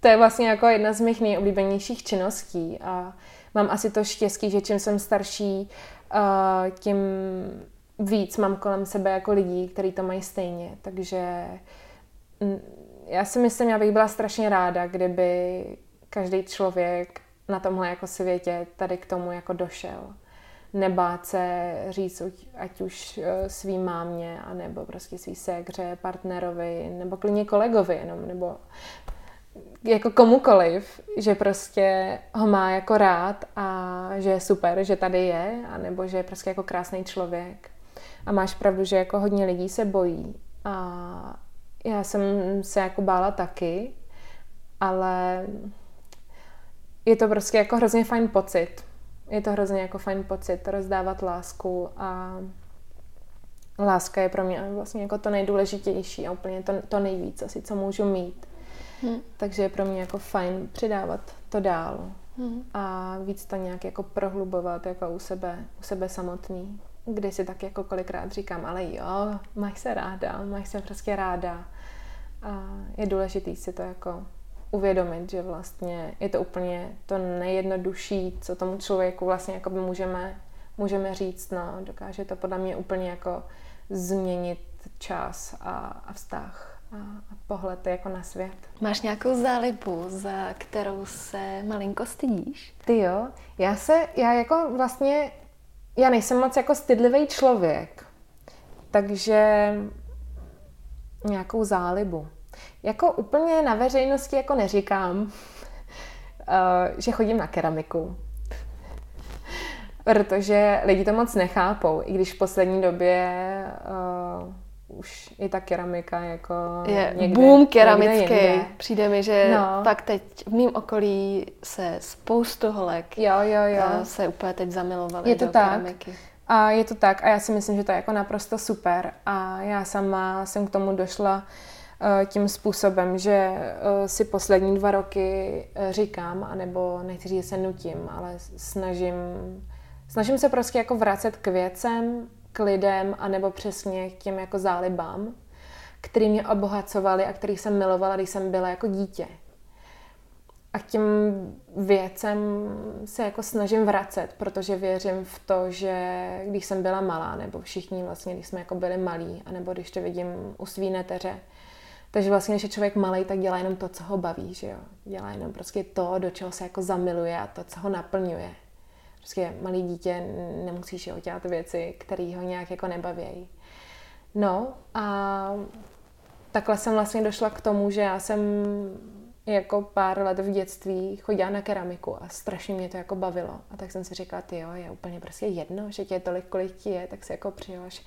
C: to je vlastně jako jedna z mých nejoblíbenějších činností a mám asi to štěstí, že čím jsem starší, tím víc mám kolem sebe jako lidí, kteří to mají stejně. Takže mm, já si myslím, já bych byla strašně ráda, kdyby každý člověk na tomhle jako světě tady k tomu jako došel. Nebát se říct, ať už e, svý mámě, anebo prostě svý ségře, partnerovi, nebo klidně kolegovi jenom, nebo jako komukoliv, že prostě ho má jako rád a že je super, že tady je, anebo že je prostě jako krásný člověk. A máš pravdu, že jako hodně lidí se bojí. A já jsem se jako bála taky, ale je to prostě jako hrozně fajn pocit. Je to hrozně jako fajn pocit rozdávat lásku a láska je pro mě vlastně jako to nejdůležitější a úplně to, to nejvíc asi, co můžu mít. Hmm. Takže je pro mě jako fajn přidávat to dál hmm. a víc to nějak jako prohlubovat jako u sebe, u sebe samotný. Kdy si tak jako kolikrát říkám, ale jo, máš se ráda, máš se prostě ráda. A je důležitý si to jako uvědomit, že vlastně je to úplně to nejjednodušší, co tomu člověku vlastně jako by můžeme, můžeme říct. No, dokáže to podle mě úplně jako změnit čas a, a vztah a, pohled jako na svět.
B: Máš nějakou zálibu, za kterou se malinko stydíš?
C: Ty jo, já se, já jako vlastně, já nejsem moc jako stydlivý člověk, takže nějakou zálibu. Jako úplně na veřejnosti jako neříkám, eh, že chodím na keramiku. Protože lidi to moc nechápou, i když v poslední době uh, už i ta keramika jako
B: je někde, boom keramický. Někde Přijde mi, že no. pak teď v mém okolí se spoustu holek
C: jo, jo, jo.
B: Eh, se úplně teď
C: to
B: do
C: tak.
B: keramiky.
C: A je to tak a já si myslím, že to je jako naprosto super a já sama jsem k tomu došla eh, tím způsobem, že eh, si poslední dva roky říkám, anebo nechci říct, že se nutím, ale snažím, snažím se prostě jako vracet k věcem, k lidem, anebo přesně k těm jako zálibám, který mě obohacovali a který jsem milovala, když jsem byla jako dítě. A k těm věcem se jako snažím vracet, protože věřím v to, že když jsem byla malá, nebo všichni vlastně, když jsme jako byli malí, anebo když to vidím u svý neteře, takže vlastně, když je člověk malý, tak dělá jenom to, co ho baví, že jo. Dělá jenom prostě to, do čeho se jako zamiluje a to, co ho naplňuje. Prostě malý dítě nemusíš ho dělat věci, které ho nějak jako nebaví. No a takhle jsem vlastně došla k tomu, že já jsem jako pár let v dětství chodila na keramiku a strašně mě to jako bavilo. A tak jsem si říkala, ty jo, je úplně prostě jedno, že tě je tolik, kolik ti je, tak si jako přijoš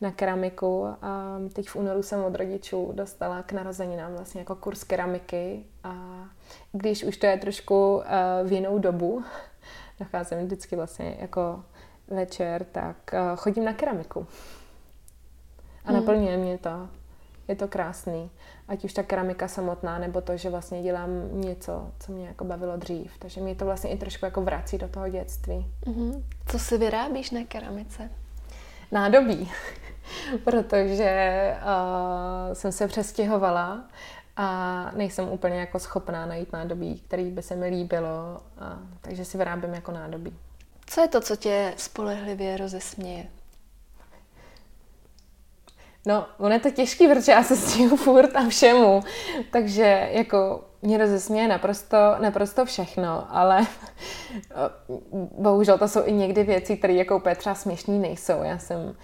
C: na keramiku a teď v únoru jsem od rodičů dostala k narozeninám vlastně jako kurz keramiky a když už to je trošku uh, v jinou dobu, nacházím vždycky vlastně jako večer, tak uh, chodím na keramiku. A hmm. naplňuje mě to. Je to krásný. Ať už ta keramika samotná, nebo to, že vlastně dělám něco, co mě jako bavilo dřív. Takže mě to vlastně i trošku jako vrací do toho dětství.
B: Mm-hmm. Co si vyrábíš na keramice?
C: Nádobí. Protože uh, jsem se přestěhovala a nejsem úplně jako schopná najít nádobí, který by se mi líbilo, a, takže si vyrábím jako nádobí.
B: Co je to, co tě spolehlivě rozesměje?
C: No, ono je to těžký, protože já se stěhu furt a všemu, takže jako mě rozesměje naprosto, naprosto všechno, ale bohužel to jsou i někdy věci, které jako úplně třeba směšný nejsou. Já jsem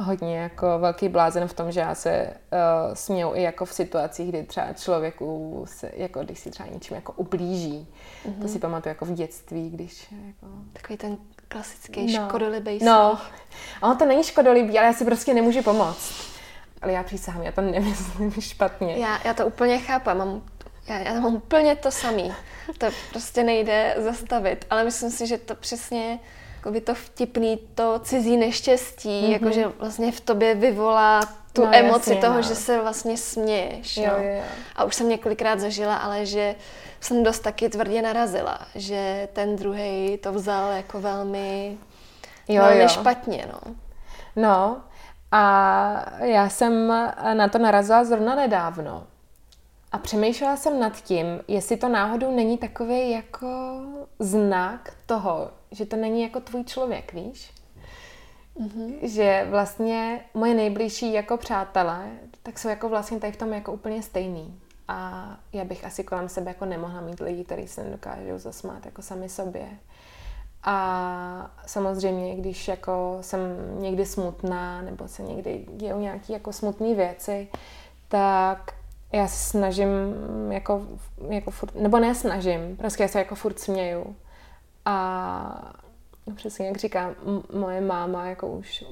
C: hodně jako velký blázen v tom, že já se uh, směju i jako v situacích, kdy třeba člověku se, jako když si třeba něčím jako ublíží. Mm-hmm. To si mhm. pamatuju jako v dětství, když jako...
B: Takový ten klasický no. škodolibý
C: No, a on to není škodolibý, ale já si prostě nemůžu pomoct. Ale já přísahám, já to nemyslím špatně.
B: Já, já to úplně chápu, mám, já, já mám úplně to samý. To prostě nejde zastavit, ale myslím si, že to přesně jako by to vtipný, to cizí neštěstí, mm-hmm. jakože vlastně v tobě vyvolá tu no, emoci jasně, toho, no. že se vlastně směješ. Jo, jo. Jo, A už jsem několikrát zažila, ale že jsem dost taky tvrdě narazila, že ten druhý to vzal jako velmi, jo, velmi jo. špatně. No.
C: no, a já jsem na to narazila zrovna nedávno. A přemýšlela jsem nad tím, jestli to náhodou není takový jako znak toho, že to není jako tvůj člověk, víš? Mm-hmm. Že vlastně moje nejbližší jako přátelé, tak jsou jako vlastně tady v tom jako úplně stejný. A já bych asi kolem sebe jako nemohla mít lidi, kteří se nedokážou zasmát jako sami sobě. A samozřejmě, když jako jsem někdy smutná, nebo se někdy dějou nějaké jako smutné věci, tak já se snažím jako, jako furt, nebo ne snažím, prostě já se jako furt směju. A no přesně jak říká moje máma, jako už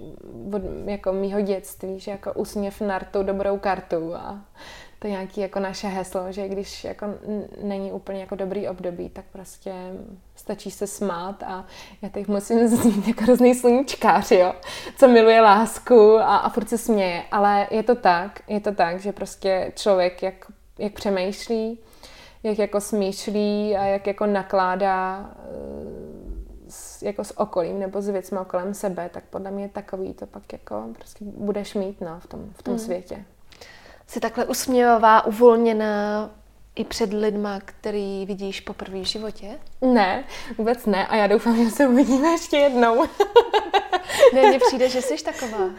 C: od jako mýho dětství, že jako usměv nartu dobrou kartu a to je nějaký jako naše heslo, že když jako není úplně jako dobrý období, tak prostě stačí se smát a já teď musím znít jako hrozný sluníčkář, jo, co miluje lásku a, a furt se směje, ale je to tak, je to tak, že prostě člověk jak, jak přemýšlí, jak jako smýšlí a jak jako nakládá eh, s, jako s okolím nebo s věcmi kolem sebe, tak podle mě takový to pak jako prostě budeš mít no, v tom, v tom mm. světě.
B: Jsi takhle usměvavá, uvolněná i před lidma, který vidíš poprvé v životě?
C: Ne, vůbec ne a já doufám, že se uvidíme ještě jednou.
B: ne, mně přijde, že jsi taková.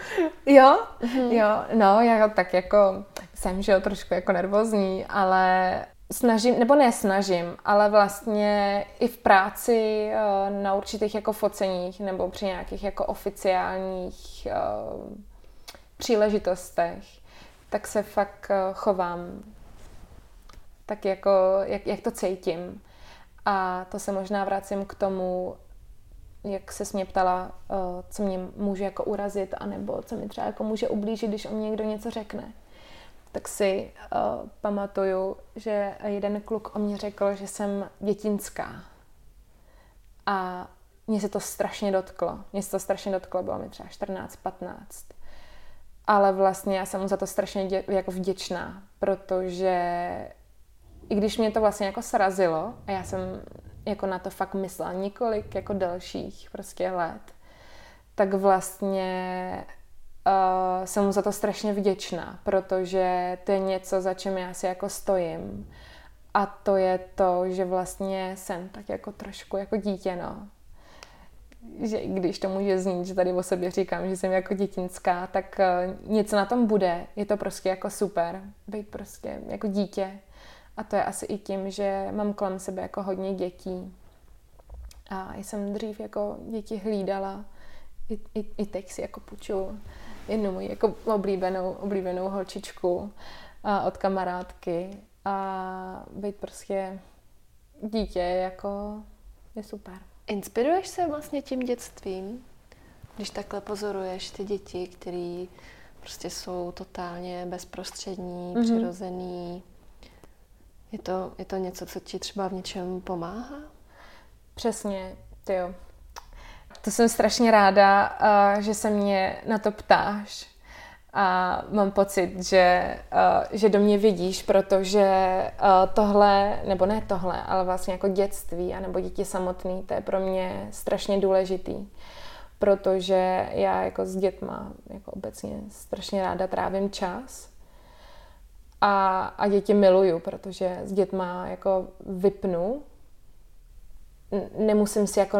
C: Jo, mm-hmm. jo, no, já tak jako jsem, že jo, trošku jako nervózní, ale snažím, nebo ne snažím, ale vlastně i v práci eh, na určitých jako foceních nebo při nějakých jako oficiálních uh, příležitostech, tak se fakt eh, chovám tak jako, jak, jak to cítím. A to se možná vracím k tomu, jak se mě ptala, co mě může jako urazit, anebo co mi třeba jako může ublížit, když o mě někdo něco řekne tak si uh, pamatuju, že jeden kluk o mě řekl, že jsem dětinská. A mě se to strašně dotklo. Mě se to strašně dotklo, bylo mi třeba 14, 15. Ale vlastně já jsem mu za to strašně dě, jako vděčná, protože i když mě to vlastně jako srazilo, a já jsem jako na to fakt myslela několik jako dalších prostě let, tak vlastně uh, jsem mu za to strašně vděčná, protože to je něco, za čím já si jako stojím. A to je to, že vlastně jsem tak jako trošku jako dítě, no. Že když to může znít, že tady o sobě říkám, že jsem jako dětinská, tak uh, něco na tom bude. Je to prostě jako super, být prostě jako dítě. A to je asi i tím, že mám kolem sebe jako hodně dětí. A jsem dřív jako děti hlídala, i, i, i teď si jako půjču jednu moji jako oblíbenou, oblíbenou holčičku a od kamarádky. a být prostě dítě jako je super.
D: Inspiruješ se vlastně tím dětstvím, když takhle pozoruješ ty děti, které prostě jsou totálně bezprostřední, mm-hmm. přirozený. Je to, je to něco, co ti třeba v něčem pomáhá?
C: Přesně, ty jo. To jsem strašně ráda, že se mě na to ptáš. A mám pocit, že, že do mě vidíš, protože tohle, nebo ne tohle, ale vlastně jako dětství, anebo děti samotný, to je pro mě strašně důležitý. Protože já jako s dětma jako obecně strašně ráda trávím čas. A, a děti miluju, protože s dětma jako vypnu nemusím si jako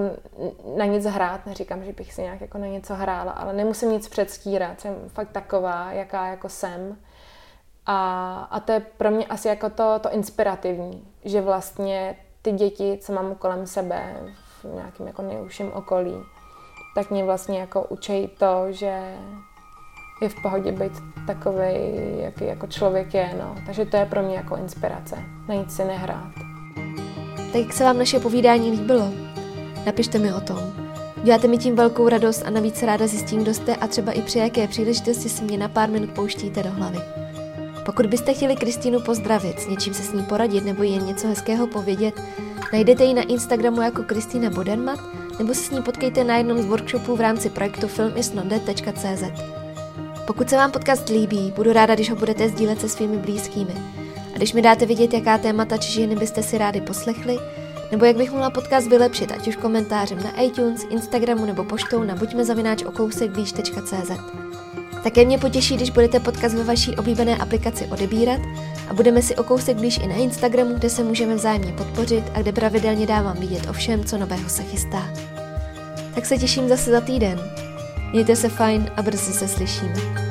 C: na nic hrát, neříkám, že bych si nějak jako na něco hrála, ale nemusím nic předstírat, jsem fakt taková, jaká jako jsem. A, a to je pro mě asi jako to, to inspirativní, že vlastně ty děti, co mám kolem sebe v nějakém jako nejužším okolí, tak mě vlastně jako učí to, že je v pohodě být takový, jaký jako člověk je, no. Takže to je pro mě jako inspirace, na nic si nehrát.
B: Tak jak se vám naše povídání líbilo? Napište mi o tom. Děláte mi tím velkou radost a navíc ráda zjistím, kdo jste a třeba i při jaké příležitosti si mě na pár minut pouštíte do hlavy. Pokud byste chtěli Kristýnu pozdravit, s něčím se s ní poradit nebo jen něco hezkého povědět, najdete ji na Instagramu jako Kristýna Bodenmat nebo se s ní potkejte na jednom z workshopů v rámci projektu filmisnonde.cz. Pokud se vám podcast líbí, budu ráda, když ho budete sdílet se svými blízkými. Když mi dáte vidět, jaká témata či ženy byste si rádi poslechli, nebo jak bych mohla podcast vylepšit, ať už komentářem na iTunes, Instagramu nebo poštou na buďmezavináčokousekblíž.cz. Také mě potěší, když budete podcast ve vaší oblíbené aplikaci odebírat a budeme si o kousek blíž i na Instagramu, kde se můžeme vzájemně podpořit a kde pravidelně dávám vidět o všem, co nového se chystá. Tak se těším zase za týden. Mějte se fajn a brzy se slyšíme.